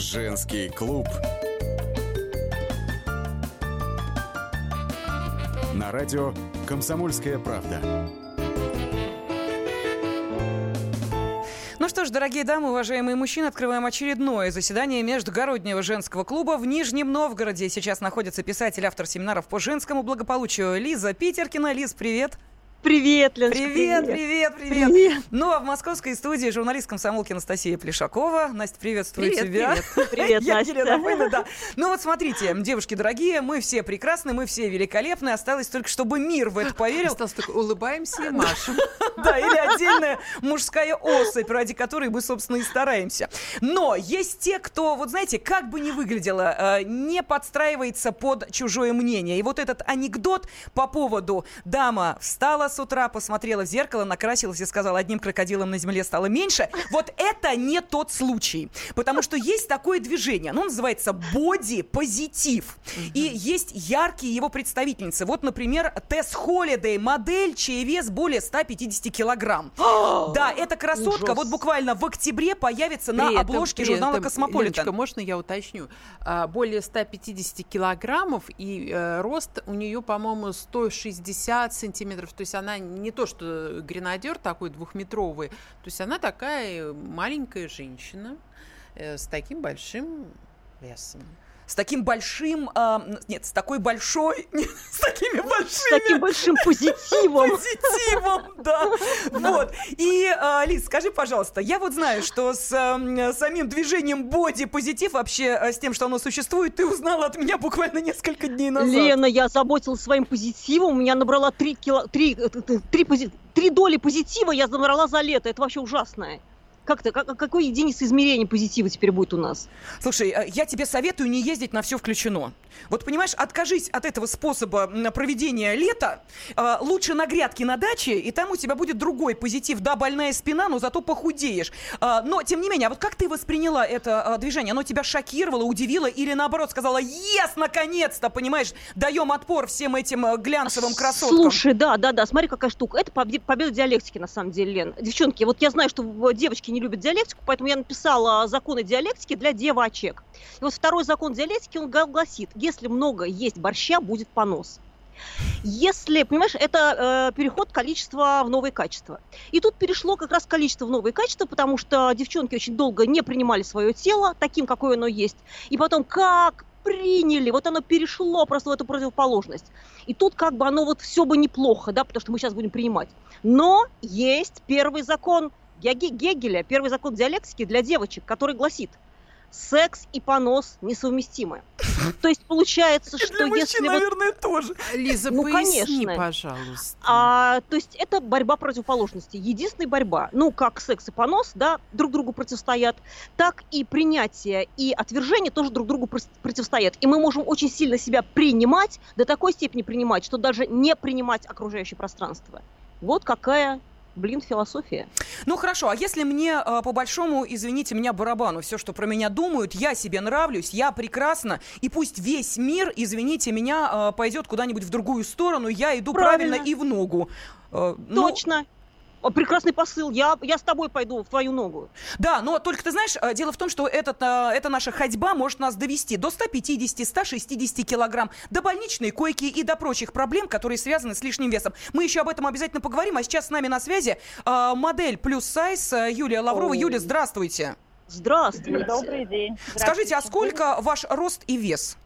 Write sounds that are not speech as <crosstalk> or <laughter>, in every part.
Женский клуб. На радио «Комсомольская правда». Ну что ж, дорогие дамы, уважаемые мужчины, открываем очередное заседание Междугороднего женского клуба в Нижнем Новгороде. Сейчас находится писатель, автор семинаров по женскому благополучию Лиза Питеркина. Лиз, привет! Привет, Леночка. Привет, привет, привет, привет. Ну, а в московской студии журналист комсомолки Анастасия Плешакова. Настя, приветствую привет, тебя. Привет, привет <laughs> Я Настя. Елена Фейна, да. Ну вот смотрите, девушки дорогие, мы все прекрасны, мы все великолепны. Осталось только, чтобы мир в это поверил. Осталось только улыбаемся и <laughs> машем. <laughs> Да, или отдельная мужская особь, ради которой мы, собственно, и стараемся. Но есть те, кто, вот знаете, как бы ни выглядело, э, не подстраивается под чужое мнение. И вот этот анекдот по поводу «дама встала с утра, посмотрела в зеркало, накрасилась и сказала, одним крокодилом на земле стало меньше», вот это не тот случай. Потому что есть такое движение, оно называется боди-позитив. И есть яркие его представительницы. Вот, например, Тесс Холидей, модель, чей вес более 150 килограмм. <gasps> Да, эта красотка Ужас. вот буквально в октябре появится на При обложке журнала «Космополитен». Можно я уточню? А, Более 150 килограммов, и э, рост у нее, по-моему, 160 сантиметров. То есть она не то, что гренадер такой двухметровый, то есть она такая маленькая женщина э, с таким большим весом. С таким большим... а, нет, с такой большой... <laughs> с такими С большими... таким большим позитивом. <laughs> Позитивом, да. Вот. И, а, Лиз, скажи, пожалуйста, я вот знаю, что с ам, самим движением боди-позитив, вообще а, с тем, что оно существует, ты узнала от меня буквально несколько дней назад. Лена, я заботилась своим позитивом. У меня набрала три, кило, три, э, э, три, пози- три доли позитива, я набрала за лето. Это вообще ужасное. Как то как, какой единица измерения позитива теперь будет у нас? Слушай, э, я тебе советую не ездить на все включено. Вот понимаешь, откажись от этого способа проведения лета. Э, Лучше на грядке на даче, и там у тебя будет другой позитив. Да, больная спина, но зато похудеешь. Э, Но, тем не менее, а вот как ты восприняла это движение? Оно тебя шокировало, удивило или наоборот сказала, ес, наконец-то, понимаешь, даем отпор всем этим глянцевым красоткам? Слушай, да, да, да, смотри, какая штука. Это побе- победа диалектики, на самом деле, Лен. Девчонки, вот я знаю, что девочки не любят диалектику, поэтому я написала законы диалектики для девочек. И вот второй закон диалектики, он гла- гласит, если много есть борща, будет понос. Если, понимаешь, это э, переход количества в новые качества. И тут перешло как раз количество в новые качества, потому что девчонки очень долго не принимали свое тело таким, какое оно есть. И потом как приняли, вот оно перешло просто в эту противоположность. И тут как бы оно вот все бы неплохо, да, потому что мы сейчас будем принимать. Но есть первый закон Гегеля, первый закон диалектики для девочек, который гласит, секс и понос несовместимы. То есть получается, что для мужчин, если вот наверное, тоже. Лиза, Ну, поясни, конечно. пожалуйста. а, то есть это борьба противоположностей. Единственная борьба. Ну, как секс и понос, да, друг другу противостоят, так и принятие и отвержение тоже друг другу противостоят. И мы можем очень сильно себя принимать, до такой степени принимать, что даже не принимать окружающее пространство. Вот какая, блин, философия. Ну хорошо, а если мне э, по большому, извините меня, барабану, все, что про меня думают, я себе нравлюсь, я прекрасна, и пусть весь мир, извините меня, э, пойдет куда-нибудь в другую сторону, я иду правильно, Правильно. и в ногу. Э, ну, Точно. О, Прекрасный посыл. Я, я с тобой пойду в твою ногу. Да, но только ты знаешь, э, дело в том, что этот, э, эта наша ходьба может нас довести до 150-160 килограмм, до больничной койки и до прочих проблем, которые связаны с лишним весом. Мы еще об этом обязательно поговорим, а сейчас с нами на связи э, модель плюс сайз Юлия Лаврова. О. Юля, здравствуйте. Здравствуйте. Добрый день. Скажите, а сколько ваш рост и вес?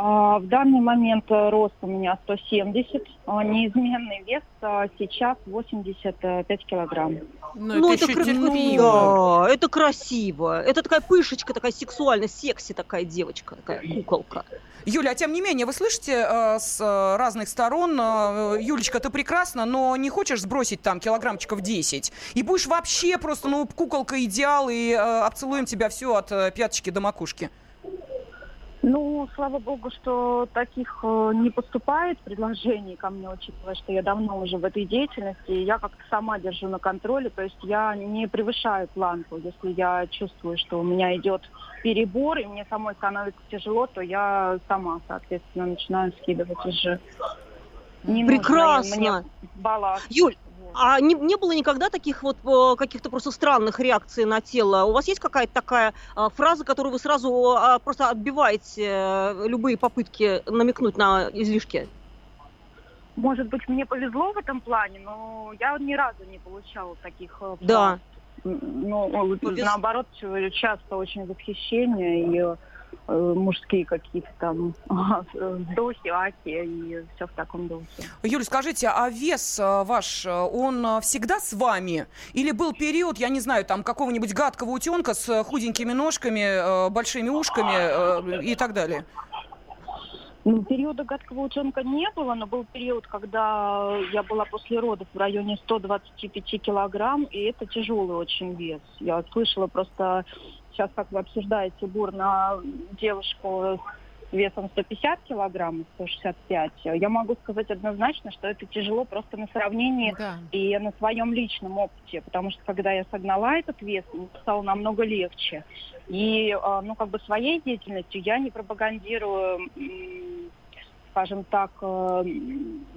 А, в данный момент э, рост у меня 170, а, неизменный вес а, сейчас 85 килограмм. Ну, это, еще кра- терпимо. Да, это красиво. Это такая пышечка, такая сексуальная, секси такая девочка, такая куколка. Юля, а тем не менее, вы слышите э, с э, разных сторон, э, Юлечка, ты прекрасна, но не хочешь сбросить там килограммчиков 10? И будешь вообще просто, ну, куколка идеал, и э, обцелуем тебя все от э, пяточки до макушки. Ну, слава богу, что таких э, не поступает предложений ко мне, учитывая, что я давно уже в этой деятельности, и я как-то сама держу на контроле, то есть я не превышаю планку. Если я чувствую, что у меня идет перебор, и мне самой становится тяжело, то я сама, соответственно, начинаю скидывать уже. ненужный Прекрасно. Мне балласт. Юль, А не, не было никогда таких вот э, каких-то просто странных реакций на тело? У вас есть какая-то такая а, фраза, которую вы сразу а, просто отбиваете э, любые попытки намекнуть на излишки? Может быть, мне повезло в этом плане, но я ни разу не получала таких э. Да. Ну, Повез- наоборот, часто очень восхищение и э, мужские какие-то там <laughs> вздохи, аки и все в таком духе. Юль, скажите, а вес э, ваш, э, он э, всегда с вами? Или был период, я не знаю, там какого-нибудь гадкого утенка с э, худенькими ножками, э, большими ушками э, и так далее? Ну, периода гадкого утенка не было, но был период, когда я была после родов в районе 125 килограмм, и это тяжелый очень вес. Я слышала просто сейчас, как вы обсуждаете, бур на девушку весом 150 килограмм, 165. Я могу сказать однозначно, что это тяжело просто на сравнении Да. и на своем личном опыте, потому что когда я согнала этот вес, мне стало намного легче. И, э, ну, как бы своей деятельностью я не пропагандирую, скажем так, э,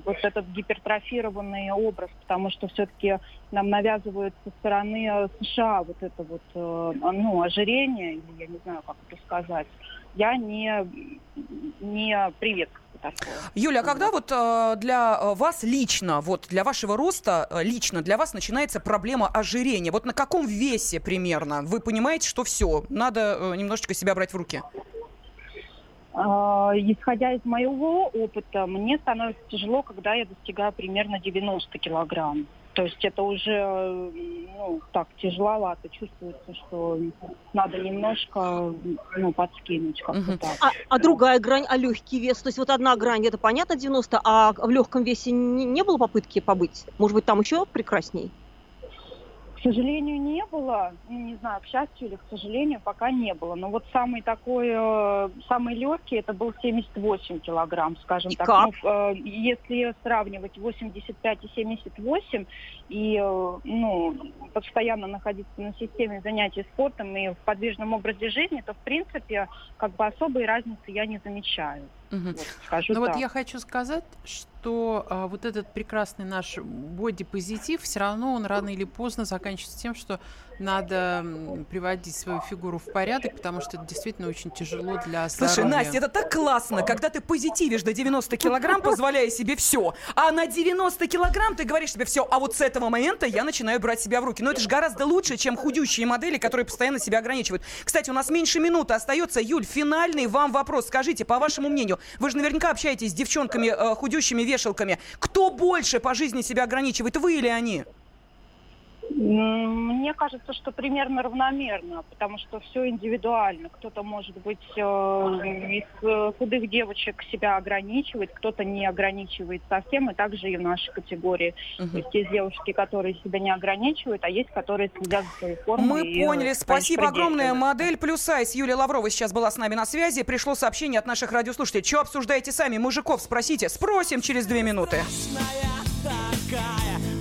вот этот гипертрофированный образ, потому что все-таки нам навязывают со стороны э, США вот это вот, э, ну, ожирение, или я не знаю, как это сказать. Я не, не приветствую такое. Юля, а когда вот э, для э, вас лично, вот для вашего роста, э, лично для вас начинается проблема ожирения? Вот на каком весе примерно вы понимаете, что все, надо немножечко себя брать в руки? А, Исходя из моего опыта, мне становится тяжело, когда я достигаю примерно 90 килограмм. То есть это уже ну, так тяжеловато. Чувствуется, что надо немножко ну, подскинуть как-то Мгм. так. А, а другая грань, а легкий вес? То есть вот одна грань, это понятно, 90, а в легком весе не, не было попытки побыть? Может быть, там еще прекрасней? К сожалению, не было. Не знаю, к счастью или к сожалению, пока не было. Но вот самый такой, э, самый легкий, это был 78 килограмм, скажем И так. как? Ну, э, если сравнивать 85 и 78, и, э, ну, постоянно находиться на системе занятий спортом и в подвижном образе жизни, то, в принципе, как бы особой разницы я не замечаю. Мгм. Вот, скажу Ну так. вот я хочу сказать, что а, вот этот прекрасный наш боди-позитив, все равно он рано или поздно заканчивается тем, что надо приводить свою фигуру в порядок, потому что это действительно очень тяжело для здоровья. Слушай, Настя, это так классно, когда ты позитивишь до 90 килограмм, позволяя себе все, а на 90 килограмм ты говоришь себе все, а вот с этого момента я начинаю брать себя в руки. Но это же гораздо лучше, чем худющие модели, которые постоянно себя ограничивают. Кстати, у нас меньше минуты остается. Юль, финальный вам вопрос. Скажите, по вашему мнению, вы же наверняка общаетесь с девчонками, э, худющими вешалками. Кто больше по жизни себя ограничивает, вы или они? Мне кажется, что примерно равномерно, потому что все индивидуально. Кто-то, может быть, э, из э, худых девочек себя ограничивает, кто-то не ограничивает совсем, и также и в нашей категории. То Мгм. есть есть девушки, которые себя не ограничивают, а есть, которые следят за своей формой. Мы и, э, поняли. Спасибо огромное. Модель плюс сайз Юлия Лаврова сейчас была с нами на связи. Пришло сообщение от наших радиослушателей. Что обсуждаете сами? Мужиков спросите. Спросим через две минуты. такая, ты такая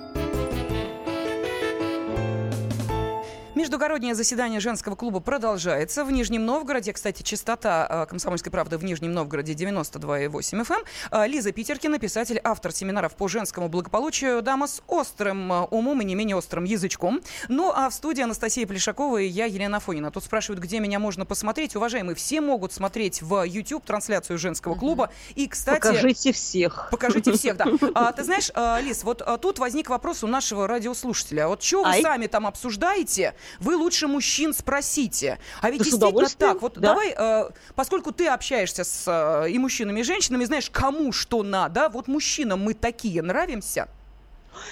Междугороднее заседание женского клуба продолжается. В Нижнем Новгороде, кстати, частота э, «Комсомольской правды» в Нижнем Новгороде 92,8 FM. Э, Лиза Питеркина, писатель, автор семинаров по женскому благополучию, дама с острым э, умом и не менее острым язычком. Ну, а в студии Анастасия Плешакова и я, Елена Фонина. Тут спрашивают, где меня можно посмотреть. Уважаемые, все могут смотреть в YouTube трансляцию женского клуба. И, кстати... Покажите всех. Покажите всех, да. <laughs> А, ты знаешь, а, Лиз, вот а, тут возник вопрос у нашего радиослушателя. Вот что вы сами там обсуждаете, вы лучше мужчин спросите. А ведь Да действительно так. Вот да. давай, э, поскольку ты общаешься с э, и мужчинами, и женщинами, знаешь, кому что надо, вот мужчинам мы такие нравимся.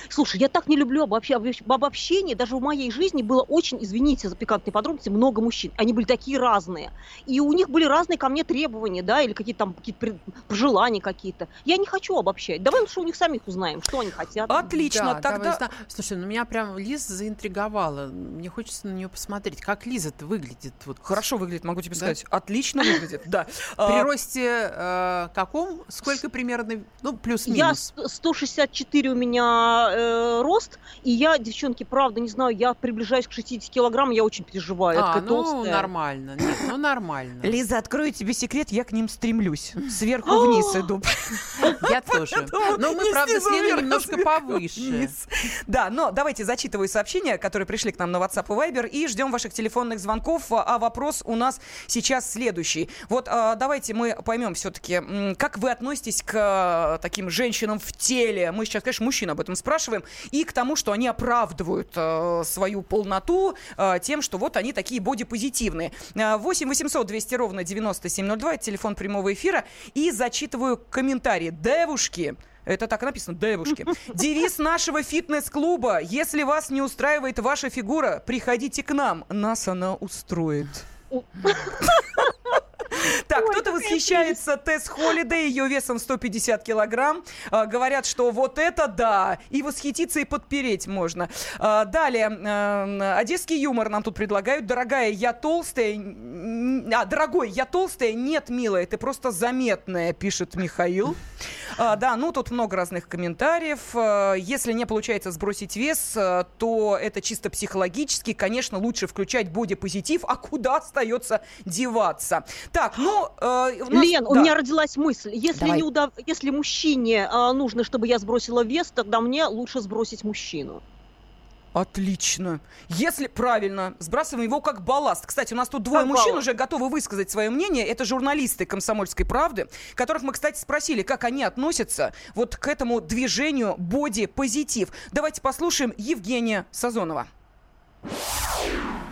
Слушай, я так не люблю обобщ- обобщ- обобщение. Даже в моей жизни было очень, извините за пикантные подробности, много мужчин. Они были такие разные. И у них были разные ко мне требования, да, или какие-то там какие-то пожелания какие-то. Я не хочу обобщать. Давай лучше у них самих узнаем, что они хотят. Отлично, Да, тогда... давай Слушай, ну меня прям Лиза заинтриговала. Мне хочется на нее посмотреть. Как Лиза-то выглядит? Вот Хорошо выглядит, могу тебе Да? сказать. Отлично выглядит, да. <laughs> При А, росте э, каком? Сколько примерно? Ну, Я плюс-минус. с- 164 у меня э, рост, и я, девчонки, правда, не знаю, я приближаюсь к 60 килограмм, я очень переживаю. А, ну, толстая. нормально. Нет, ну, нормально. <laughs> Лиза, открою тебе секрет, я к ним стремлюсь. <laughs> Сверху вниз иду. Я тоже. <laughs> Но мы, Не правда, снизу с Леной вверх, а немножко повыше. Да, но давайте зачитываю сообщения, которые пришли к нам на WhatsApp и Viber, и ждем ваших телефонных звонков. А вопрос у нас сейчас следующий. Вот а, давайте мы поймем все-таки, как вы относитесь к а, таким женщинам в теле. Мы сейчас, конечно, мужчин об этом спрашиваем. И к тому, что они оправдывают а, свою полноту а, тем, что вот они такие бодипозитивные. А, 8 800 200 ровно 9702, это телефон прямого эфира. И зачитываю комментарии. Девушки, это так написано, девушки. <laughs> Девиз нашего фитнес-клуба. Если вас не устраивает ваша фигура, приходите к нам. Нас она устроит. <laughs> Так, кто-то восхищается Тесс Холидей, ее весом 150 килограмм. А, говорят, что вот это да, и восхититься, и подпереть можно. А, далее, одесский юмор нам тут предлагают. Дорогая, я толстая. А, дорогой, я толстая. Нет, милая, ты просто заметная, пишет Михаил. А, да, ну тут много разных комментариев. А, Если не получается сбросить вес, а, то это чисто психологически. Конечно, лучше включать бодипозитив, а куда остается деваться? Так, ну... э, у нас- Лен, у да. меня родилась мысль. Если, Давай. не удав... Если мужчине а, нужно, чтобы я сбросила вес, тогда мне лучше сбросить мужчину. Отлично. Если правильно, сбрасываем его как балласт. Кстати, у нас тут двое Как мужчин балласт. уже готовы высказать свое мнение. Это журналисты «Комсомольской правды», которых мы, кстати, спросили, как они относятся вот к этому движению боди-позитив. Давайте послушаем Евгения Сазонова.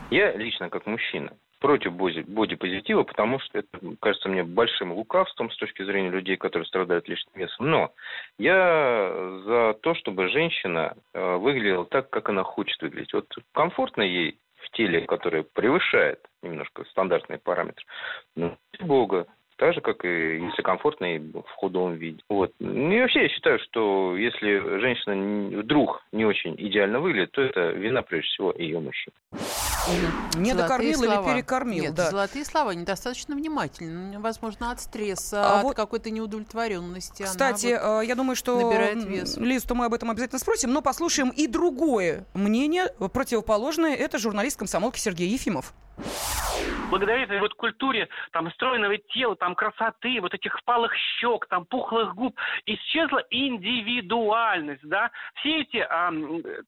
Я лично, как мужчина, против боди- бодипозитива, потому что это кажется мне большим лукавством с точки зрения людей, которые страдают лишним весом. Но я за то, чтобы женщина э, выглядела так, как она хочет выглядеть. Вот комфортно ей в теле, которое превышает немножко стандартные параметры, ну, бога, так же, как и если комфортно и в худом виде. Вот. Ну и вообще я считаю, что если женщина вдруг не очень идеально выглядит, то это вина прежде всего ее мужчин. Не докормил или перекормил, Нет, да. золотые слова недостаточно внимательны. Возможно, от стресса, А от вот- какой-то неудовлетворенности. она Кстати, вот- э, я думаю, что. Лиз, то мы об этом обязательно спросим, но послушаем и другое мнение, противоположное. Это журналист комсомолки Сергей Ефимов. Благодаря этой вот культуре там стройного тела, там красоты, вот этих впалых щек, там пухлых губ, исчезла индивидуальность, да. Все эти а,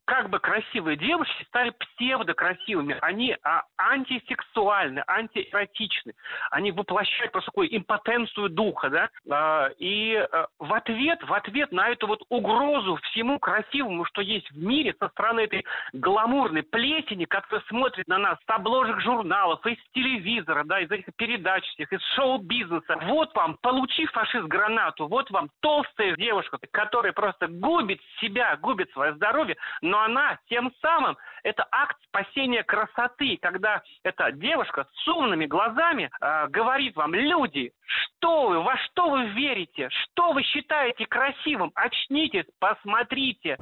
как бы красивые девушки стали псевдокрасивыми. Они а, антисексуальны, антиэротичны. Они воплощают просто такую импотенцию духа, да. А, и а, в ответ, в ответ на эту вот угрозу всему красивому, что есть в мире, со стороны этой гламурной плесени, которая смотрит на нас с обложек журналов, из телевизора, да, из этих передач всех, из шоу-бизнеса. Вот вам, получи фашист гранату, вот вам толстая девушка, которая просто губит себя, губит свое здоровье, но она тем самым, это акт спасения красоты, когда эта девушка с умными глазами э, говорит вам, люди, что вы, во что вы верите, что вы считаете красивым, очнитесь, посмотрите.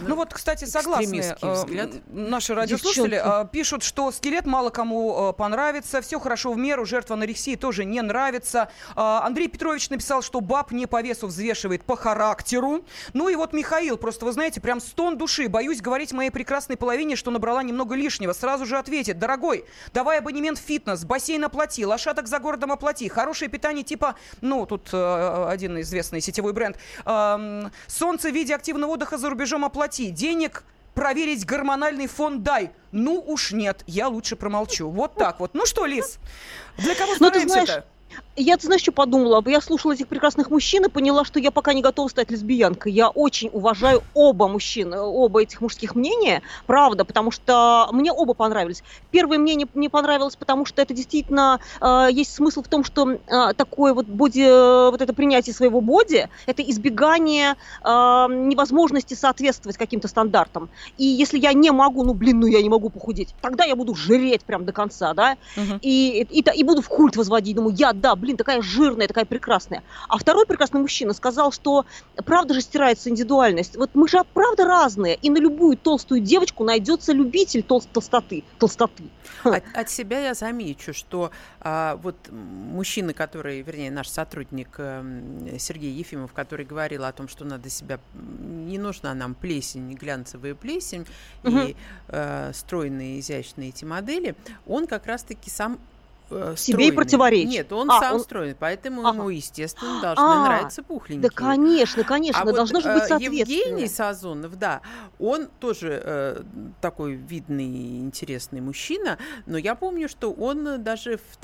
Ну вот, кстати, согласны э, наши радиослушатели. Э, Пишут, что скелет мало кому э, понравится, все хорошо в меру, жертва анорексии тоже не нравится. Э, Андрей Петрович написал, что баб не по весу взвешивает, по характеру. Ну и вот Михаил, просто вы знаете, прям стон души. Боюсь говорить моей прекрасной половине, что набрала немного лишнего. Сразу же ответит, дорогой, давай абонемент в фитнес, бассейн оплати, лошадок за городом оплати, хорошее питание типа, ну, тут э, один известный сетевой бренд, эм, солнце в виде активного отдыха за рубежом оплати, денег проверить гормональный фон дай. Ну уж нет, я лучше промолчу. Вот так вот. Ну что, Лиз, для кого Ну, стараемся-то? Я, ты знаешь, что подумала? Я слушала этих прекрасных мужчин и поняла, что я пока не готова стать лесбиянкой. Я очень уважаю оба мужчин, оба этих мужских мнения, правда, потому что мне оба понравились. Первое мне не, не понравилось, потому что это действительно э, есть смысл в том, что э, такое вот боди, э, вот это принятие своего боди, это избегание э, невозможности соответствовать каким-то стандартам. И если я не могу, ну блин, ну я не могу похудеть, тогда я буду жреть прям до конца, да, Мгм. и, и, и буду в культ возводить. Думаю, я, да, блин, такая жирная, такая прекрасная. А второй прекрасный мужчина сказал, что правда же стирается индивидуальность. Вот мы же правда разные, и на любую толстую девочку найдется любитель толст- толстоты. толстоты. От, от себя я замечу, что а, вот м, мужчина, который, вернее, наш сотрудник эм, Сергей Ефимов, который говорил о том, что надо себя, не нужна нам плесень, глянцевая плесень Мгм. и э, стройные, изящные эти модели, он как раз-таки сам э, Себе и противоречит. Нет, он А, сам он- стройный, поэтому Ага. ему, естественно, должны А, нравиться пухленькие. Да, конечно, конечно, А вот, должно же э, быть соответствие. Евгений Сазонов, да, он тоже э, такой видный, интересный мужчина, но я помню, что он даже в,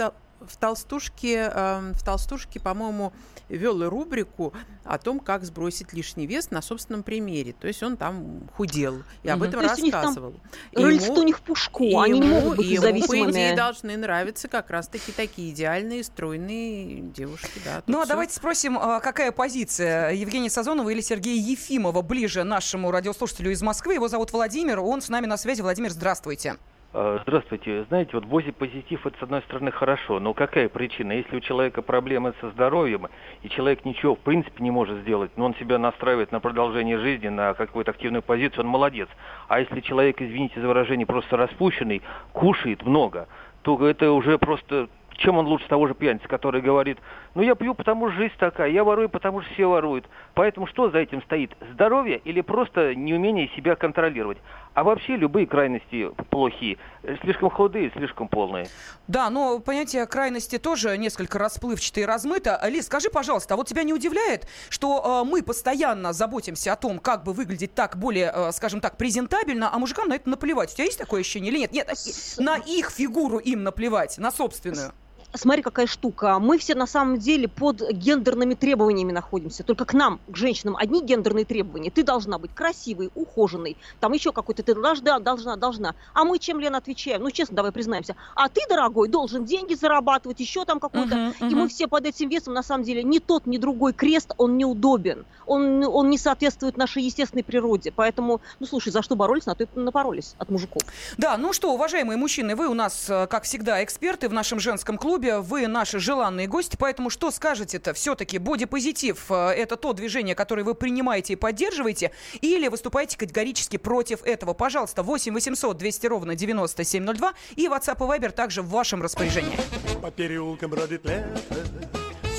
в толстушке, э, в толстушке, по-моему, вел рубрику о том, как сбросить лишний вес на собственном примере. То есть он там худел и об Мгм. этом То есть у них там рассказывал. Ему- у них в пушку, и они не ему- могут быть и ему, по идее, должны нравиться как раз-таки такие идеальные, стройные девушки. Да, Ну а всё. давайте спросим, а, какая позиция Евгения Сазонова или Сергея Ефимова ближе нашему радиослушателю из Москвы. Его зовут Владимир, он с нами на связи. Владимир, здравствуйте. А, Здравствуйте. Знаете, вот боди-позитив это с одной стороны хорошо, но какая причина? Если у человека проблемы со здоровьем, и человек ничего в принципе не может сделать, но он себя настраивает на продолжение жизни, на какую-то активную позицию, он молодец. А если человек, извините за выражение, просто распущенный, кушает много, то это уже просто... Чем он лучше того же пьяницы, который говорит, ну я пью, потому что жизнь такая, я ворую, потому что все воруют. Поэтому что за этим стоит? Здоровье или просто неумение себя контролировать? А вообще любые крайности плохие. Слишком худые, слишком полные. Да, но понятие крайности тоже несколько расплывчато и размыто. Лиз, скажи, пожалуйста, а вот тебя не удивляет, что э, мы постоянно заботимся о том, как бы выглядеть так более, э, скажем так, презентабельно, а мужикам на это наплевать? У тебя есть такое ощущение или нет? Нет, на их фигуру им наплевать, на собственную. Смотри, какая штука. Мы все на самом деле под гендерными требованиями находимся. Только к нам, к женщинам, одни гендерные требования. Ты должна быть красивой, ухоженной, там еще какой-то ты должна, должна, должна. А мы чем, Лена, отвечаем? Ну, честно, давай признаемся. А ты, дорогой, должен деньги зарабатывать, еще там какой-то. Мгм, И мгм. мы все под этим весом, на самом деле, ни тот, ни другой крест, он неудобен. Он, он не соответствует нашей естественной природе. Поэтому, ну, слушай, за что боролись, на то и напоролись от мужиков. Да, ну что, уважаемые мужчины, вы у нас, э, как всегда, эксперты в нашем женском клубе, вы наши желанные гости, поэтому что скажете-то? Все-таки бодипозитив э, – это то движение, которое вы принимаете и поддерживаете, или выступаете категорически против этого? Пожалуйста, 8 800 200 ровно 9702 и WhatsApp и Viber также в вашем распоряжении. По переулкам бродит лето,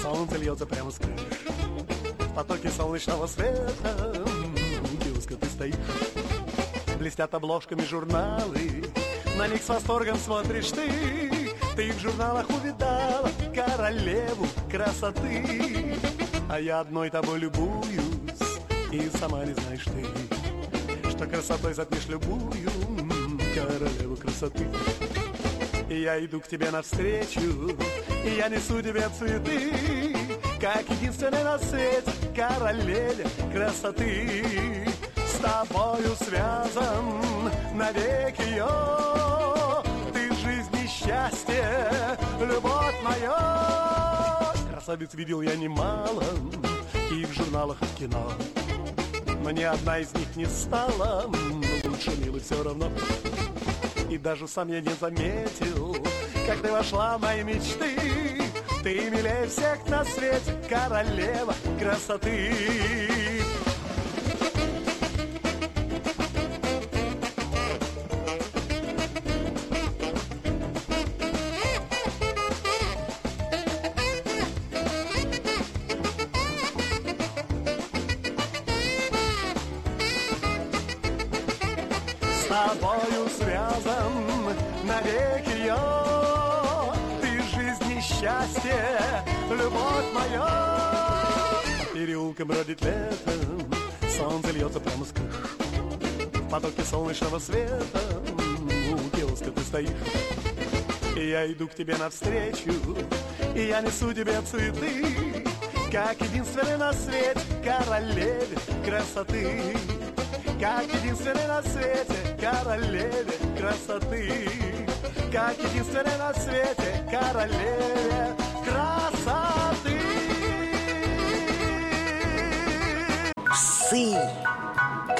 солнце льется прямо с крыш. В потоке солнечного света, девушка, ты стоишь. Блестят обложками журналы, на них с восторгом смотришь ты. Ты в журналах увидала королеву красоты. А я одной тобой любуюсь И сама не знаешь ты Что красотой затмишь любую королеву красоты. И я иду к тебе навстречу И я несу тебе цветы Как единственный на свете королеве красоты. С тобою связан навеки и счастье, любовь моя. Красавиц видел я немало И в журналах, и в кино. Но ни одна из них не стала м, Лучше милой все равно. И даже сам я не заметил Как ты вошла в мои мечты. Ты милее всех на свете Королева красоты солнечного света. У киоска ты стоишь. И я иду к тебе навстречу, и я несу тебе цветы Как единственный на свете королеве красоты. Как единственный на свете королеве красоты, как единственный на свете королеве красоты. Псы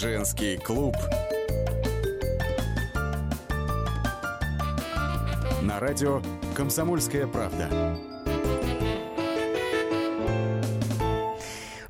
Женский клуб. На радио «Комсомольская правда».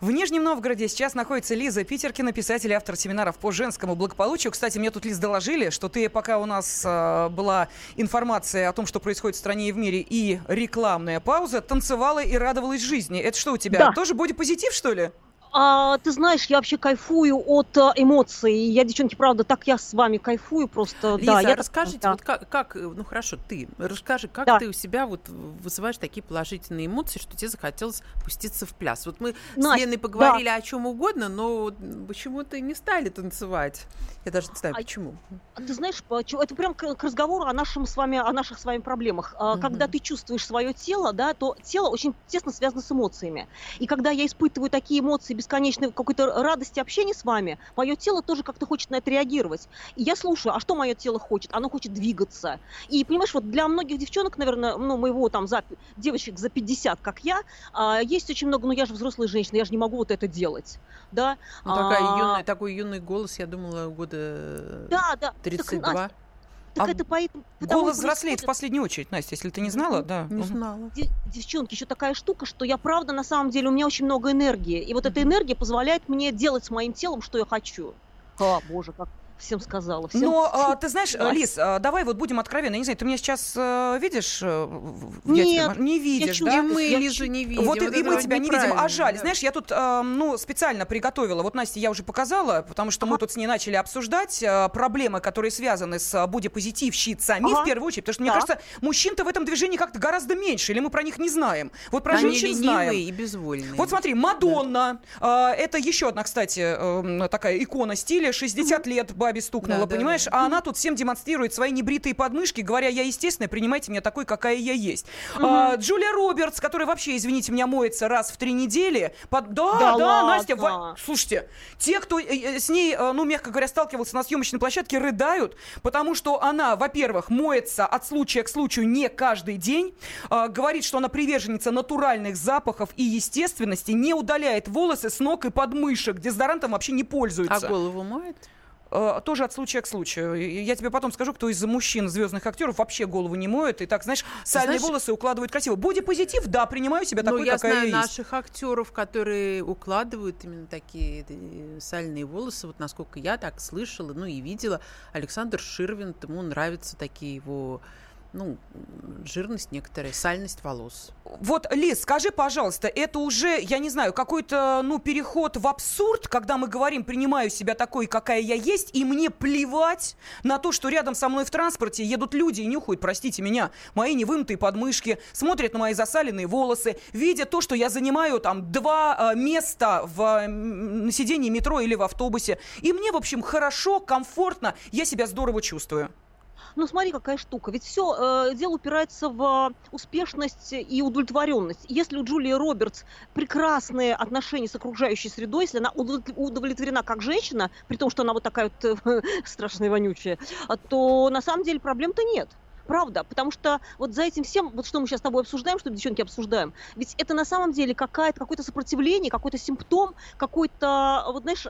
В Нижнем Новгороде сейчас находится Лиза Питеркина, писатель и автор семинаров по женскому благополучию. Кстати, мне тут, Лиз, доложили, что ты, пока у нас э, была информация о том, что происходит в стране и в мире, и рекламная пауза, танцевала и радовалась жизни. Это что у тебя? Да. Тоже бодипозитив, что ли? А, ты знаешь, я вообще кайфую от а, эмоций. Я, девчонки, правда, так я с вами кайфую просто. Лиза, да, я так- расскажите, да. вот как, как, ну хорошо, ты, расскажи, как Да. ты у себя вот вызываешь такие положительные эмоции, что тебе захотелось пуститься в пляс. Вот мы с Настя, Леной поговорили о чем угодно, но почему-то не стали танцевать. Я даже не знаю, А- почему. А Ты знаешь, это прям к, к разговору о нашем с вами, о наших с вами проблемах. А, Мгм. Когда ты чувствуешь свое тело, да, то тело очень тесно связано с эмоциями. И когда я испытываю такие эмоции бесконечной какой-то радости общения с вами, мое тело тоже как-то хочет на это реагировать. И я слушаю, а что мое тело хочет? Оно хочет двигаться. И понимаешь, вот для многих девчонок, наверное, ну, моего там за, девочек за 50, как я, а, есть очень много, ну я же взрослая женщина, я же не могу вот это делать. Да? Ну, такая А, юная, такой юный голос, я думала, года Да, да. Так, 32. Настя, Так А это поэтому... Голос взрослеет в последнюю очередь, Настя, если ты не знала, да. не знала. Де- девчонки, еще такая штука, что я правда на самом деле у меня очень много энергии, и вот эта энергия позволяет мне делать с моим телом, что я хочу. А, боже, как всем сказала. Всем... Но а, ты знаешь, Да. Лиз, а, давай вот будем откровенны. Я не знаю, ты меня сейчас э, видишь? э, в- в- я Нет, тебя- не видишь, чувствую, да? И мы Я Лизу не видим. Вот и, и мы тебя не видим. А жаль, да. знаешь, я тут э, ну, специально приготовила. Вот Насте я уже показала, потому что мы тут с ней начали обсуждать э, проблемы, которые связаны с бодипозитивщицами Ага. в первую очередь. Потому что, мне кажется, мужчин-то в этом движении как-то гораздо меньше, или мы про них не знаем. Вот про Они женщин знаем. и безвольные. Вот смотри, Мадонна. А, это еще одна, кстати, такая икона стиля. 60 лет бабе стукнула, Да, да, понимаешь? да. А она тут всем демонстрирует свои небритые подмышки, говоря, я естественная, принимайте меня такой, какая я есть. А, Джулия Робертс, которая вообще, извините меня, моется раз в три недели. Под- Да, да, Да Настя, ладно? во- слушайте, те, кто э, э, с ней, э, ну, мягко говоря, сталкивался на съемочной площадке, рыдают, потому что она, во-первых, моется от случая к случаю не каждый день, а, говорит, что она приверженница натуральных запахов и естественности, не удаляет волосы с ног и подмышек, дезодорантом вообще не А пользуется. голову моет? Э, тоже от случая к случаю. Я тебе потом скажу, кто из мужчин, звездных актеров, вообще голову не моет. И так, знаешь, сальные знаешь- волосы укладывают красиво. Боди-позитив, да, принимаю себя Ну, такой, я какая знаю я есть. наших актеров, которые укладывают именно такие э, сальные волосы. Вот насколько я так слышала, ну и видела. Александр Ширвин, ему нравятся такие его, ну, жирность некоторая, сальность волос. Вот, Лиз, скажи, пожалуйста, это уже, я не знаю, какой-то, ну, переход в абсурд, когда мы говорим, принимаю себя такой, какая я есть, и мне плевать на то, что рядом со мной в транспорте едут люди и нюхают, простите меня, мои невымытые подмышки, смотрят на мои засаленные волосы, видя то, что я занимаю там два э, места в, э, сидении метро или в автобусе. И мне, в общем, хорошо, комфортно, я себя здорово чувствую. Ну смотри, какая штука. Ведь все дело упирается в э, успешность и удовлетворенность. Если у Джулии Робертс прекрасные отношения с окружающей средой, если она удов- удовлетворена как женщина, при том, что она вот такая вот э, <laughs> страшная и вонючая, то на самом деле проблем-то нет. Правда, потому что вот за этим всем, вот что мы сейчас с тобой обсуждаем, что девчонки обсуждаем, ведь это на самом деле какая-то, какое-то сопротивление, какой-то симптом, какой-то, вот знаешь,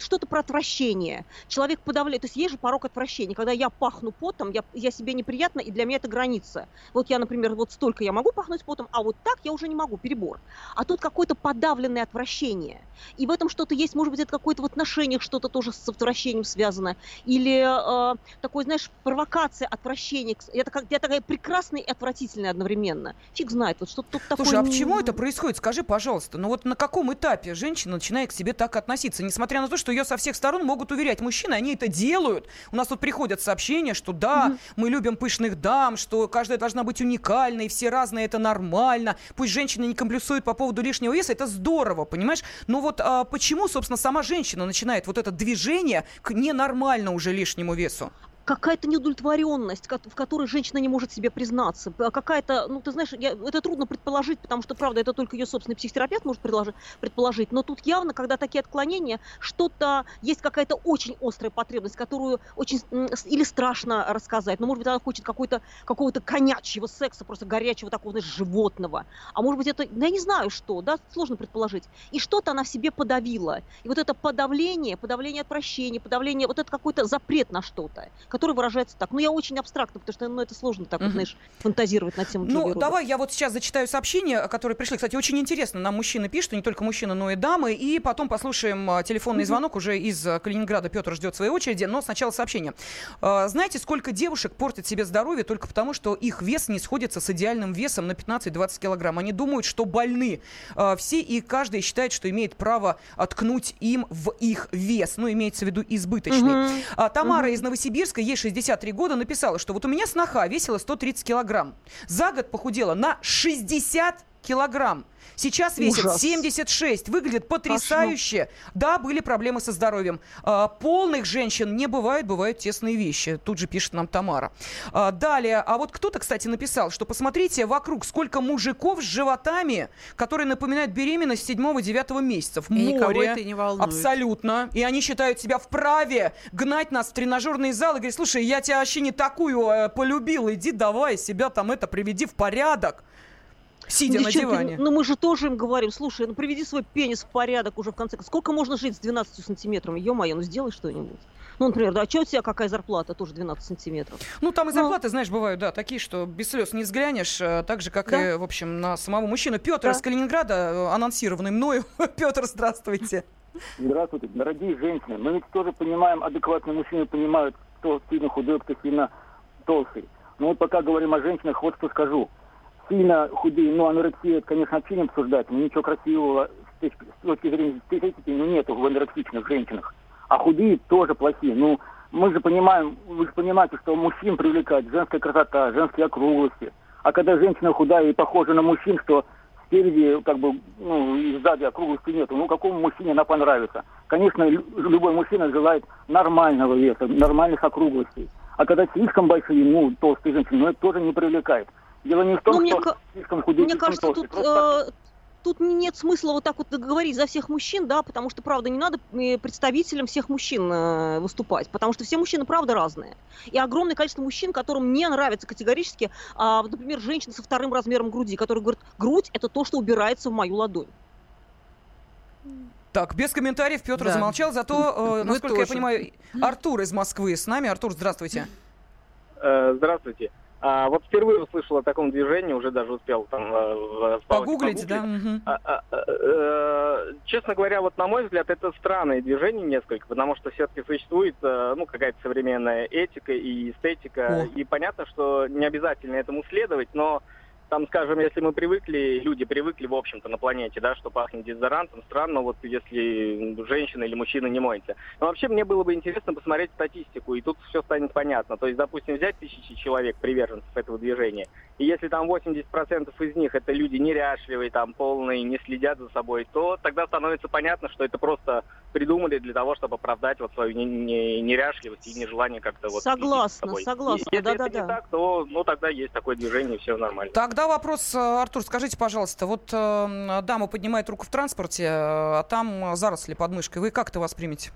что-то про отвращение. Человек подавляет, то есть есть же порог отвращения, когда я пахну потом, я, я себе неприятно, и для меня это граница. Вот я, например, вот столько я могу пахнуть потом, а вот так я уже не могу, перебор. А тут какое-то подавленное отвращение. И в этом что-то есть, может быть, это какое-то в отношениях что-то тоже с отвращением связано. Или э, такой, знаешь, провокация, отвращение. к- Это как я такая прекрасная и отвратительная одновременно. Фиг знает, вот что-то тут такое... Слушай, а почему это происходит? Скажи, пожалуйста, ну вот на каком этапе женщина начинает к себе так относиться? Несмотря на то, что ее со всех сторон могут уверять мужчины, они это делают. У нас тут приходят сообщения, что да, мы любим пышных дам, что каждая должна быть уникальной, все разные, это нормально. Пусть женщины не комплексуют по поводу лишнего веса, это здорово, понимаешь? Но вот а, почему, собственно, сама женщина начинает вот это движение к ненормально уже лишнему весу? Какая-то неудовлетворенность, в которой женщина не может себе признаться. П- Какая-то, ну, ты знаешь, я- это трудно предположить, потому что, правда, это только ее собственный психотерапевт может предположить. Но тут явно, когда такие отклонения, что-то, есть какая-то очень острая потребность, которую очень, или страшно рассказать. Но, может быть, она хочет какой-то, какого-то конячьего секса, просто горячего такого, знаешь, животного. А может быть, это, ну, я не знаю что, да, сложно предположить. И что-то она в себе подавила. И вот это подавление, подавление отвращения, подавление, вот это какой-то запрет на что-то, который выражается так. Ну, я очень абстрактно, потому что, ну, это сложно так вот, Мгм. знаешь, фантазировать на тему Ну, Робертс. давай я вот сейчас зачитаю сообщения, которые пришли. Кстати, очень интересно. Нам мужчины пишут, не только мужчины, но и дамы. И потом послушаем а, телефонный звонок уже из а, Калининграда. Петр ждет своей очереди. Но сначала сообщение. А, Знаете, сколько девушек портят себе здоровье только потому, что их вес не сходится с идеальным весом на 15-20 килограмм? Они думают, что больны. Все и каждый считает, что имеет право откнуть им в их вес. Ну, имеется в виду избыточный. А, Тамара Мгм. из Новосибирска, ей 63 года, написала, что вот у меня сноха весила 130 килограмм. За год похудела на 60 килограмм. Сейчас весит Ужас. 76, выглядит потрясающе. Да, были проблемы со здоровьем. А, полных женщин не бывает, бывают тесные вещи. Тут же пишет нам Тамара. А, далее, а вот кто-то, кстати, написал, что посмотрите вокруг, сколько мужиков с животами, которые напоминают беременность 7-9 месяцев. И никого Море. это не волнует. Абсолютно. И они считают себя вправе гнать нас в тренажерный зал и говорить, слушай, я тебя вообще не такую э, полюбил, иди давай себя там это приведи в порядок. Сидя на Девчонки, диване. Ну, мы же тоже им говорим, слушай, ну, приведи свой пенис в порядок уже в конце. Сколько можно жить с 12 сантиметрами? Ё-моё, ну, сделай что-нибудь. Ну, например, да, а что у тебя какая зарплата? Тоже 12 сантиметров. Ну, там и зарплаты, знаешь, бывают, да, такие, что без слез не взглянешь, э, так же, как Да. и, в общем, на самого мужчину. Петр Да. из Калининграда, э, анонсированный мною. <laughs> Петр, здравствуйте. Здравствуйте, дорогие женщины. Мы ведь тоже понимаем, адекватные мужчины понимают, кто сильно худой, кто сильно толстый. Но вот пока говорим о женщинах, вот что скажу. Сильно худые, ну, анорексия, конечно, не обсуждать, но ничего красивого с точки, с точки зрения ну, нету в анорексичных женщинах. А худые тоже плохие. Ну, мы же понимаем, вы же понимаете, что мужчин привлекает женская красота, женские округлости. А когда женщина худая и похожа на мужчин, что спереди, как бы, ну, и сзади округлости нету, ну, какому мужчине она понравится? Конечно, лю- любой мужчина желает нормального веса, нормальных округлостей. А когда слишком большие, ну, толстые женщины, ну, это тоже не привлекает. Дело не в том, Ну, мне что ка- слишком худые, Мне кажется, толстые. тут, Просто э, тут нет смысла вот так вот говорить за всех мужчин, да, потому что, правда, не надо э, представителям всех мужчин э, выступать, потому что все мужчины, правда, разные. И огромное количество мужчин, которым не нравится категорически, а, вот, например, женщина со вторым размером груди, которые говорят, грудь – это то, что убирается в мою ладонь. Так, без комментариев Петр Да. замолчал, зато, <laughs> э, насколько я тоже. понимаю, Артур из Москвы с нами. Артур, здравствуйте. Здравствуйте. А, вот впервые услышал о таком движении, уже даже успел там э, в- Погуглить, да? Мгм. А, а, а, честно говоря, вот на мой взгляд, это странное движение несколько, потому что все-таки существует э, ну, какая-то современная этика и эстетика. О. И понятно, что не обязательно этому следовать, но там, скажем, если мы привыкли, люди привыкли, в общем-то, на планете, да, что пахнет дезодорантом, странно, вот если женщина или мужчина не моется. Но вообще мне было бы интересно посмотреть статистику, и тут все станет понятно. То есть, допустим, взять тысячи человек, приверженцев этого движения, и если там 80% из них это люди неряшливые, там, полные, не следят за собой, то тогда становится понятно, что это просто придумали для того, чтобы оправдать вот свою не- не- неряшливость и нежелание как-то вот... Согласна, собой. согласна, И Если это да-да-да. не так, то ну, тогда есть такое движение, и все нормально. Тогда вопрос, э, Артур, скажите, пожалуйста, вот э, дама поднимает руку в транспорте, э, а там э, заросли под мышкой. Вы как это воспримете?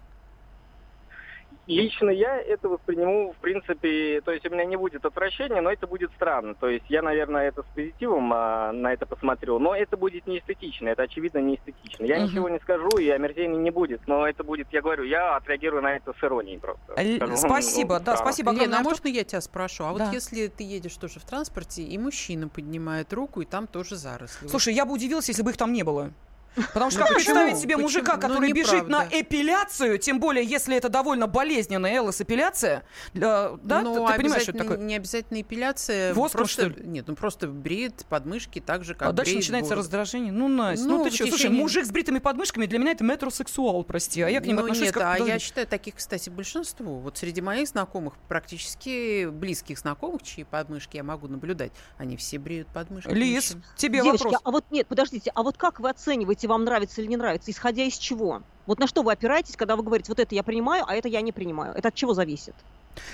Лично я это восприму, в принципе, то есть у меня не будет отвращения, но это будет странно. То есть я, наверное, это с позитивом а, на это посмотрю, но это будет не эстетично, это очевидно не эстетично. Я Мгм. ничего не скажу, и омерзения не будет, но это будет, я говорю, я отреагирую на это с иронией просто. Л- Скажу, спасибо, ну, да, странно. спасибо Лена, огромное, а Артур. можно я тебя спрошу? А вот Да. если ты едешь тоже в транспорте, и мужчина поднимает руку, и там тоже заросли. Вот Слушай, я бы удивилась, если бы их там не было. Потому что Ну как почему? представить себе мужика, Ну, который бежит на эпиляцию, тем более, если это довольно болезненная элос-эпиляция, да, да? Ну, ты, понимаешь, что это такое? Не обязательно эпиляция. Воском, просто, что ли? Нет, ну просто бреет подмышки так же, как А дальше начинается раздражение. Ну, Настя, ну, Ну, ты что? Слушай, мужик с бритыми подмышками для меня это метросексуал, прости. А я к ним ну, отношусь нет, как а я считаю, таких, кстати, большинство. Вот среди моих знакомых, практически близких знакомых, чьи подмышки я могу наблюдать, они все бреют подмышки. Лиз, тебе вопрос. а вот нет, подождите, а вот как вы оцениваете, вам нравится или не нравится, исходя из чего? Вот на что вы опираетесь, когда вы говорите, вот это я принимаю, а это я не принимаю? Это от чего зависит?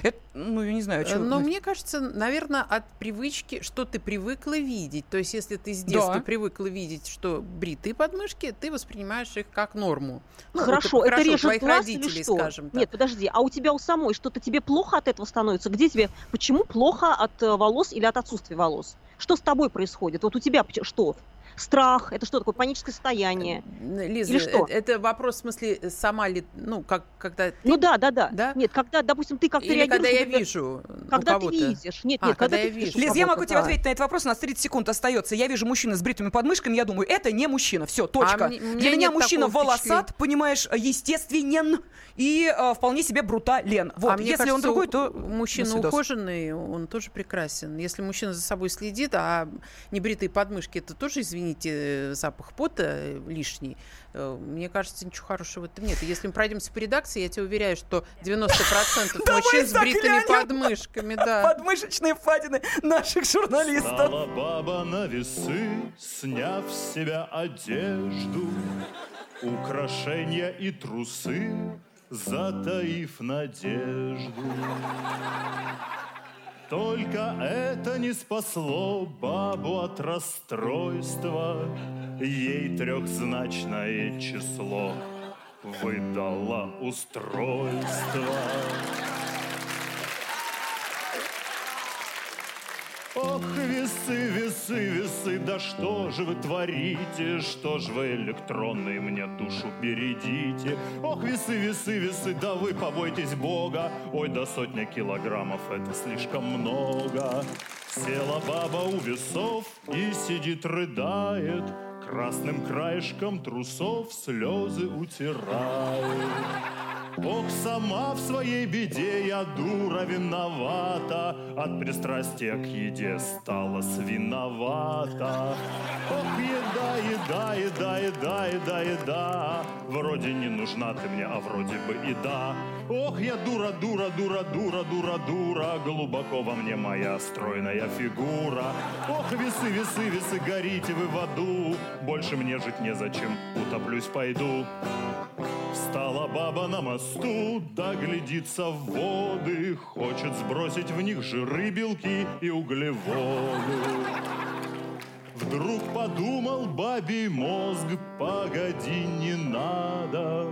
Это, ну, я не знаю, Э, что... Но мне кажется, наверное, от привычки, что ты привыкла видеть. То есть, если ты с детства Да. привыкла видеть, что бритые подмышки, ты воспринимаешь их как норму. Ну, хорошо, это, хорошо, режет твоих глаз родителей, или что? скажем так. Нет, подожди, а у тебя у самой что-то тебе плохо от этого становится? Где тебе, почему плохо от э, волос или от отсутствия волос? Что с тобой происходит? Вот у тебя что? Страх? Это что такое? Паническое состояние? Лиза, Или что? э- это вопрос в смысле сама ли, ну, как, когда ты- Ну да, да, да, Да? Нет, когда, допустим, ты как-то Или реагируешь... когда я например, вижу Когда ты видишь. Нет, А, нет, когда когда я вижу. Лиз, я могу тебе да. ответить на этот вопрос, у нас 30 секунд остается. Я вижу мужчину с бритыми подмышками, я думаю, это не мужчина, все, точка. А мне- Для меня мужчина волосат, понимаешь, естественен и э, вполне себе брутален. Вот, а если кажется, он другой, то... мужчина ухоженный, он тоже прекрасен. Если мужчина за собой следит, а небритые подмышки, это тоже, извините, э, запах пота э, лишний. Э, Мне кажется, ничего хорошего в этом нет. Если мы пройдемся по редакции, я тебе уверяю, что 90% мужчин с бритыми подмышками, да. Подмышечные впадины наших журналистов. Стала баба на весы, сняв с себя одежду, украшения и трусы, затаив надежду. Только это не спасло бабу от расстройства, Ей трехзначное число выдало устройство. Ох, весы, весы, весы, да что же вы творите? Что ж вы электронные мне душу бередите? Ох, весы, весы, весы, да вы побойтесь Бога. Ой, да сотня килограммов это слишком много. Села баба у весов и сидит, рыдает, Красным краешком трусов слезы утирает. Ох, сама в своей беде я дура виновата, От пристрастия к еде стала свиновата. Ох, еда, еда, еда, еда, еда, еда, Вроде не нужна ты мне, а вроде бы и да. Ох, я дура, дура, дура, дура, дура, дура, Глубоко во мне моя стройная фигура. Ох, весы, весы, весы, горите вы в аду, Больше мне жить незачем, утоплюсь пойду. Встала баба на мосту, да глядится в воды, Хочет сбросить в них жиры, белки и углеводы. Вдруг подумал бабий мозг, погоди, не надо.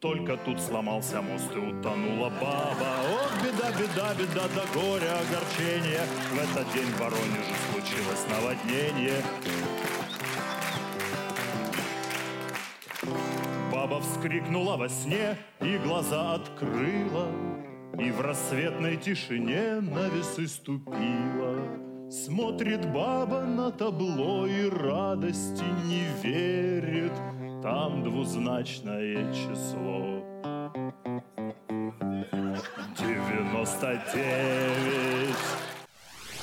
Только тут сломался мост и утонула баба. Ох, беда, беда, беда, до горя, огорчение. В этот день в Воронеже случилось наводнение. Баба вскрикнула во сне и глаза открыла, И в рассветной тишине на весы ступила. Смотрит баба на табло и радости не верит, Там двузначное число. Девяносто девять.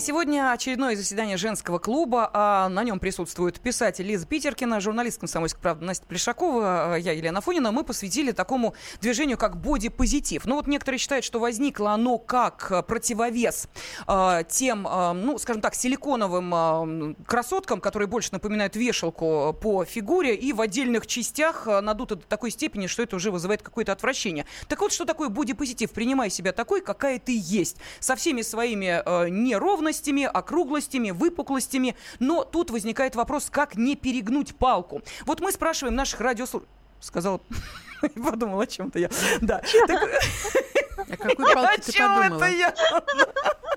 Сегодня очередное заседание женского клуба. А на нем присутствует писатель Лиза Питеркина, журналист «Комсомольской правды» Настя Плешакова, а я Елена Фонина. Мы посвятили такому движению, как бодипозитив. Ну вот некоторые считают, что возникло оно как противовес э, тем, ну, скажем так, силиконовым красоткам, которые больше напоминают вешалку по фигуре и в отдельных частях надуто до такой степени, что это уже вызывает какое-то отвращение. Так вот, что такое бодипозитив? Принимай себя такой, какая ты есть. Со всеми своими э, неровностями, округлостями, выпуклостями. Но тут возникает вопрос, как не перегнуть палку. Вот мы спрашиваем наших радиослушателей. Сказала, <laughs> подумала о чем-то я. Да. О какой палке ты подумала? я?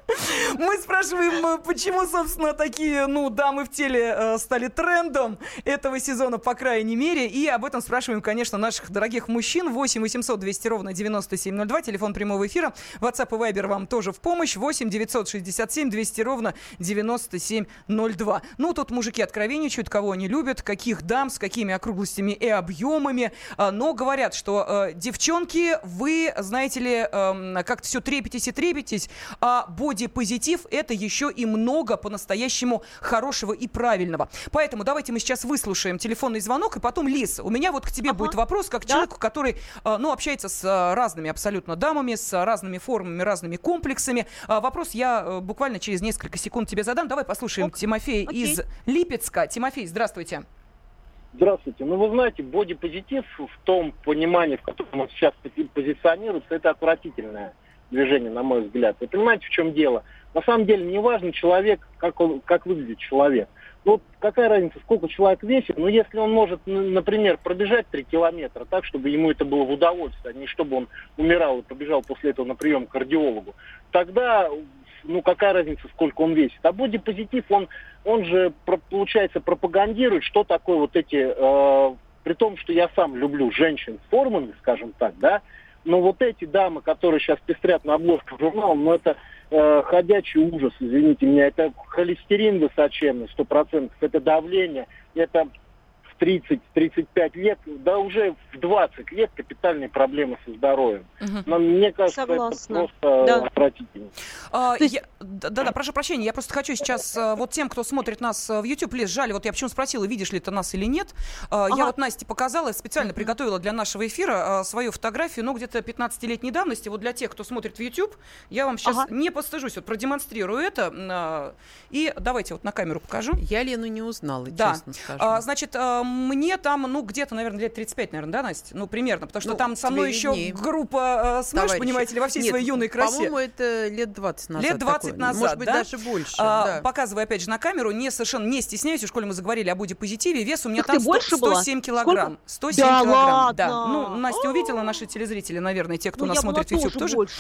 <laughs> Мы спрашиваем, э, почему, собственно, такие, ну, дамы в теле э, стали трендом этого сезона, по крайней мере. И об этом спрашиваем, конечно, наших дорогих мужчин. 8 800 200 ровно 9702, телефон прямого эфира. WhatsApp и Viber вам тоже в помощь. 8 967 200 ровно 9702. Ну, тут мужики откровенничают, кого они любят, каких дам, с какими округлостями и объемами. А, но говорят, что э, девчонки, вы, знаете ли, э, как-то все трепетесь и трепетесь, а бодипозитив – это еще и много по-настоящему хорошего и правильного. Поэтому давайте мы сейчас выслушаем телефонный звонок, и потом, Лиз, у меня вот к тебе ага. будет вопрос, как да? человеку, который, э, ну, общается с э, разными абсолютно дамами, с разными формами, разными комплексами. А, вопрос я э, буквально через несколько секунд тебе задам. Давай послушаем Ок. Тимофея Окей. из Липецка. Тимофей, здравствуйте. Здравствуйте. Ну, вы знаете, бодипозитив в том понимании, в котором он сейчас позиционируется, это отвратительное движение, на мой взгляд. Вы понимаете, в чем дело? На самом деле не важно человек, как, он, как выглядит человек. Ну, какая разница, сколько человек весит, но если он может, например, пробежать 3 километра так, чтобы ему это было в удовольствие, а не чтобы он умирал и побежал после этого на прием к кардиологу, тогда, ну, какая разница, сколько он весит. А бодипозитив, он, он же, получается, пропагандирует, что такое вот эти, э, при том, что я сам люблю женщин с формами, скажем так, да, но вот эти дамы, которые сейчас пестрят на обложках журнала, ну это э, ходячий ужас, извините меня. Это холестерин высоченный, сто процентов, это давление, это 30-35 лет, да уже в 20 лет капитальные проблемы со здоровьем. Угу. Но мне кажется, Согласна. это просто да. отвратительно. А, есть... да, да, прошу прощения, я просто хочу сейчас а, вот тем, кто смотрит нас в YouTube, Лиз, жаль, вот я почему спросила, видишь ли ты нас или нет. А, ага. Я вот Насте показала, специально приготовила для нашего эфира свою фотографию, ну, где-то 15-летней давности. Вот для тех, кто смотрит в YouTube, я вам сейчас ага. не постыжусь, вот продемонстрирую это. А, и давайте вот на камеру покажу. Я Лену не узнала, да. честно скажу. А, значит, мне там, ну, где-то, наверное, лет 35, наверное, да, Настя? Ну, примерно, потому что ну, там со мной еще группа э, Smash, понимаете ли, во всей Нет, своей юной красе. По-моему, это лет 20 назад. Лет 20 такое. назад, Может быть, да? даже больше. А, да. Показываю, опять же, на камеру, не совершенно не стесняюсь, в школе мы заговорили о бодипозитиве, вес у меня там 100, больше 107 килограмм. Сколько? 107 да килограмм, ладно? да. Ну, Настя увидела, наши телезрители, наверное, те, кто ну, нас смотрит в YouTube, тоже. Больше.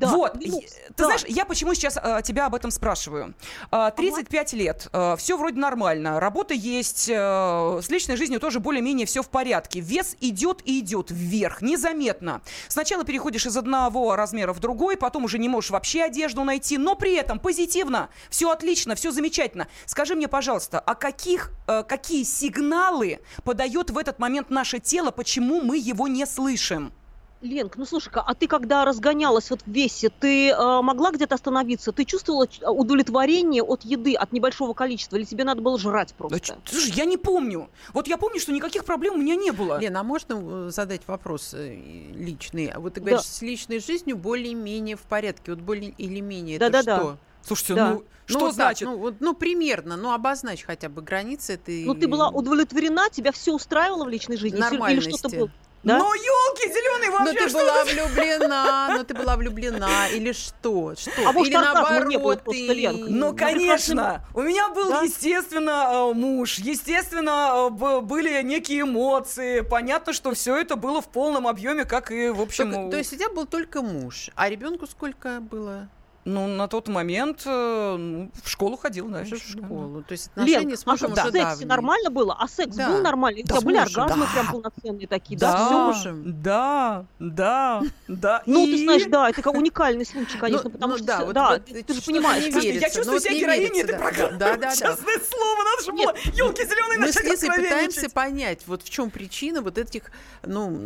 Да. Вот, ну, ты да. знаешь, я почему сейчас а, тебя об этом спрашиваю? А, 35 ага. лет, а, все вроде нормально, работа есть, а, с личной жизнью тоже более-менее все в порядке. Вес идет и идет вверх, незаметно. Сначала переходишь из одного размера в другой, потом уже не можешь вообще одежду найти, но при этом позитивно, все отлично, все замечательно. Скажи мне, пожалуйста, а каких, э, какие сигналы подает в этот момент наше тело, почему мы его не слышим? Ленк, ну слушай-ка, а ты когда разгонялась вот в весе, ты э, могла где-то остановиться? Ты чувствовала удовлетворение от еды, от небольшого количества, или тебе надо было жрать просто? Да, слушай, я не помню. Вот я помню, что никаких проблем у меня не было. Лена, а можно э, задать вопрос э, личный? Вот ты говоришь, да. с личной жизнью более-менее в порядке, вот более или менее, да, это да, что? Да. Слушайте, Да. ну что Ну, так, значит? ну, вот, ну, примерно, ну, обозначь хотя бы границы этой... Ну, ты была удовлетворена, тебя все устраивало в личной жизни? Если- Или Нормальности. что-то было? Да? Ну, елки зеленые, Ну, вообще ты что была это? влюблена, <laughs> ну, ты была влюблена, или что? Что? А может, или оргазма не было наоборот, ты... Ленка? Ну, конечно. У меня был, Да? естественно, э, муж. Естественно, э, были некие эмоции. Понятно, что все это было в полном объеме, как и, в общем... Только- то есть у тебя был только муж, а ребенку сколько было? Ну, на тот момент э, ну, в школу ходил, да. Уже в да. школу. То есть отношения Лен, с а мужем что, в уже сексе давние. нормально было? А секс Да. был нормальный? У Да, тебя с были оргазмы да. прям полноценные такие? Да, Да, с всё? мужем. да, да, да. Ну, И- ты знаешь, да, это как уникальный случай, конечно, Ну, потому ну что, да, вот- да, вот ты, ты же понимаешь, не что- Слушайте, я верится, чувствую ну, себя не героиней верится, этой да. программы. Да, да, да. Честное слово, надо же было елки зеленые Мы с начать Лизой пытаемся понять, вот в чем причина вот этих, ну,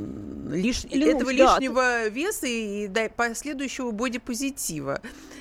лиш... Этого да. лишнего веса и да, последующего бодипозитива.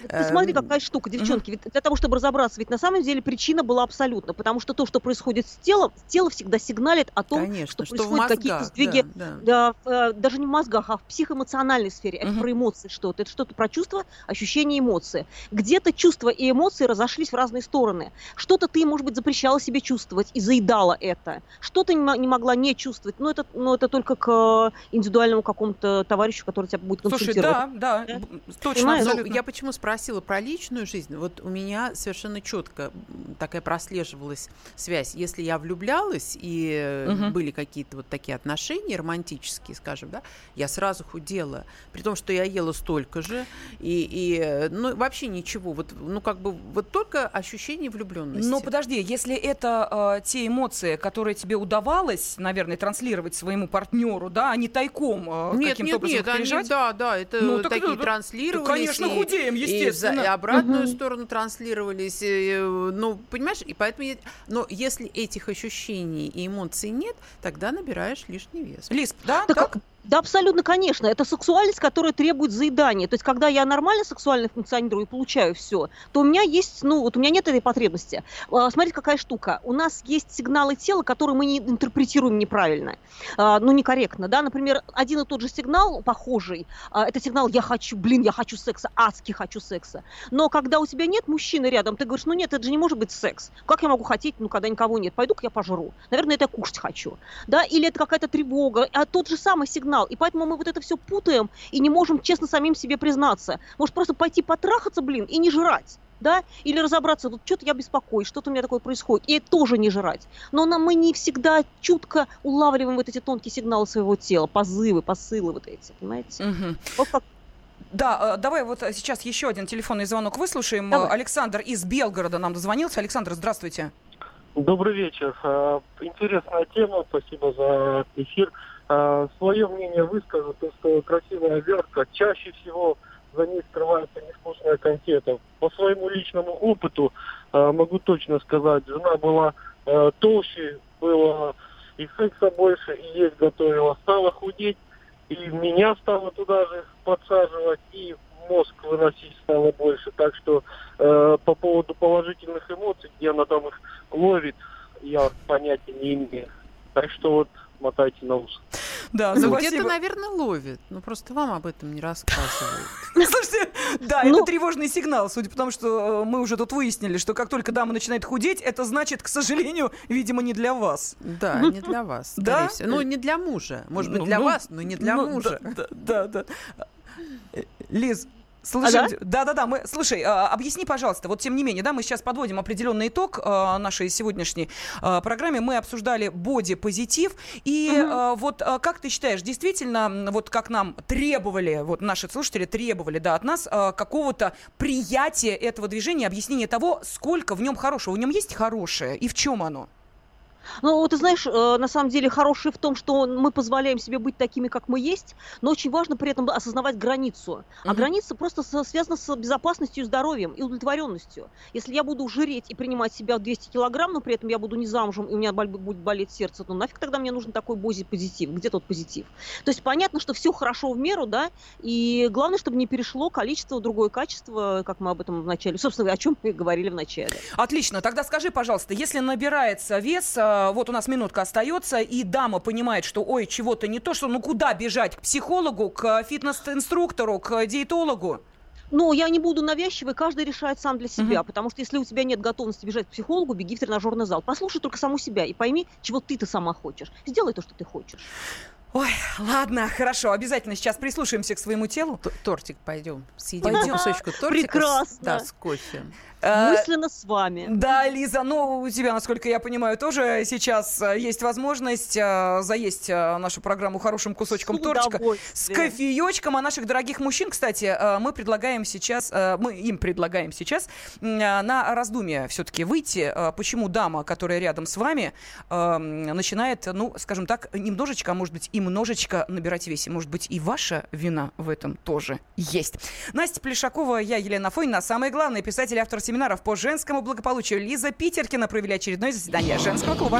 Ты смотри, Эм, какая штука, девчонки. Ведь для того, чтобы разобраться, ведь на самом деле причина была абсолютно. Потому что то, что происходит с телом, тело всегда сигналит о том, Конечно, что что происходят какие-то сдвиги. да, Да, в, э, даже не в мозгах, а в психоэмоциональной сфере. Это про эмоции что-то. Это что-то про чувства, ощущения, эмоции. Где-то чувства и эмоции разошлись в разные стороны. Что-то ты, может быть, запрещала себе чувствовать и заедала это. Что-то не, мо- не могла не чувствовать. Но это, но это только к э, индивидуальному какому-то товарищу, который тебя будет Слушай, консультировать. да, да, Да? б- точно, Понимаешь? Я почему спросила про личную жизнь? Вот у меня совершенно четко такая прослеживалась связь. Если я влюблялась и Мгм. были какие-то вот такие отношения романтические, скажем, да, я сразу худела, при том, что я ела столько же и, и ну вообще ничего, вот ну как бы вот только ощущение влюбленности. Но подожди, если это э, те эмоции, которые тебе удавалось, наверное, транслировать своему партнеру, да, а не тайком э, Нет, каким-то образом нет, их они, переживать? да, да, это Ну, так такие это- транслировались. да, конечно, и- худеем, за- естественно. И, обратную Мгм. сторону транслировались. и, ну, понимаешь, и поэтому... я- Но если этих ощущений и эмоций нет, тогда набираешь лишний вес. Лиз, да, Так, так? Да, абсолютно, конечно. Это сексуальность, которая требует заедания. То есть, когда я нормально сексуально функционирую и получаю все, то у меня есть, ну, вот у меня нет этой потребности. А, Смотрите, какая штука. У нас есть сигналы тела, которые мы не интерпретируем неправильно, а, ну, некорректно, да. Например, один и тот же сигнал, похожий, а, это сигнал «я хочу, блин, я хочу секса, адски хочу секса». Но когда у тебя нет мужчины рядом, ты говоришь, ну, нет, это же не может быть секс. Как я могу хотеть, ну, когда никого нет? Пойду-ка я пожру. Наверное, это я кушать хочу. Да, или это какая-то тревога, а тот же самый сигнал. И поэтому мы вот это все путаем и не можем честно самим себе признаться. Может просто пойти потрахаться, блин, и не жрать. Да? Или разобраться, вот что-то я беспокоюсь, что-то у меня такое происходит, и это тоже не жрать. Но нам мы не всегда чутко улавливаем вот эти тонкие сигналы своего тела, позывы, посылы вот эти, понимаете? Мгм. Вот как Да, э, давай вот э, сейчас еще один телефонный звонок выслушаем. Давай. Александр из Белгорода нам дозвонился. Александр, здравствуйте. Добрый вечер. А, Интересная тема, спасибо за эфир. Свое мнение выскажу, то, что красивая вертка чаще всего за ней скрывается невкусная конфета. По своему личному опыту а, могу точно сказать, жена была а, толще, было и секса больше, и есть готовила, стала худеть, и меня стало туда же подсаживать, и мозг выносить стало больше. Так что э, по поводу положительных эмоций, где она там их ловит, я понятия не имею. Так что вот мотайте на ус. Да, Ну, где-то, наверное, ловит. Но просто вам об этом не рассказывают. <laughs> Слушайте, да, Ну- это тревожный сигнал, судя по тому, что э, мы уже тут выяснили, что как только дама начинает худеть, это значит, к сожалению, видимо, не для вас. Да, не для вас. Да? Ну, не для мужа. Может быть, Ну, для ну, вас, но не для ну, мужа. Да, да, да. Э, Лиз, Слушай, А, да, да, да, мы, слушай, а, объясни, пожалуйста, вот тем не менее, да, мы сейчас подводим определенный итог а, нашей сегодняшней а, программе. Мы обсуждали боди-позитив, и а, вот как ты считаешь, действительно, вот как нам требовали, вот наши слушатели требовали, да, от нас какого-то приятия этого движения, объяснения того, сколько в нем хорошего, в нем есть хорошее, и в чем оно? Ну, вот ты знаешь, э, на самом деле хороший в том, что мы позволяем себе быть такими, как мы есть, но очень важно при этом осознавать границу. А граница просто связана с безопасностью, здоровьем и удовлетворенностью. Если я буду жиреть и принимать себя в 200 килограмм, но при этом я буду не замужем, и у меня будет болеть сердце, то нафиг тогда мне нужен такой бози-позитив? Где тот позитив? То есть понятно, что все хорошо в меру, да, и главное, чтобы не перешло количество в другое качество, как мы об этом в начале, собственно, о чем мы говорили в начале. Отлично. Тогда скажи, пожалуйста, если набирается вес, а, вот у нас минутка остается, и дама понимает, что, ой, чего-то не то, что, ну куда бежать? К психологу, к фитнес-инструктору, к диетологу? Но я не буду навязчивой, каждый решает сам для себя, потому что если у тебя нет готовности бежать к психологу, беги в тренажерный зал. Послушай только саму себя и пойми, чего ты-то сама хочешь. Сделай то, что ты хочешь. Ой, ладно, хорошо, обязательно сейчас прислушаемся к своему телу. Тортик пойдем. Съедим Пойдем. кусочку тортика. с- Прекрасно. Да, с кофе. Э, Мысленно с вами. Да, Лиза, ну, у тебя, насколько я понимаю, тоже сейчас э, есть возможность э, заесть нашу программу хорошим кусочком С тортика. С кофеечком. А наших дорогих мужчин, кстати, мы предлагаем сейчас, мы им предлагаем сейчас на раздумье все-таки выйти. Почему дама, которая рядом с вами, начинает, ну, скажем так, немножечко, а может быть и множечко набирать весе. Может быть и ваша вина в этом тоже есть. Настя Плешакова, я Елена Афонина. А Самое главное, писатель, автор семинаров по женскому благополучию Лиза Питеркина провели очередное заседание женского клуба.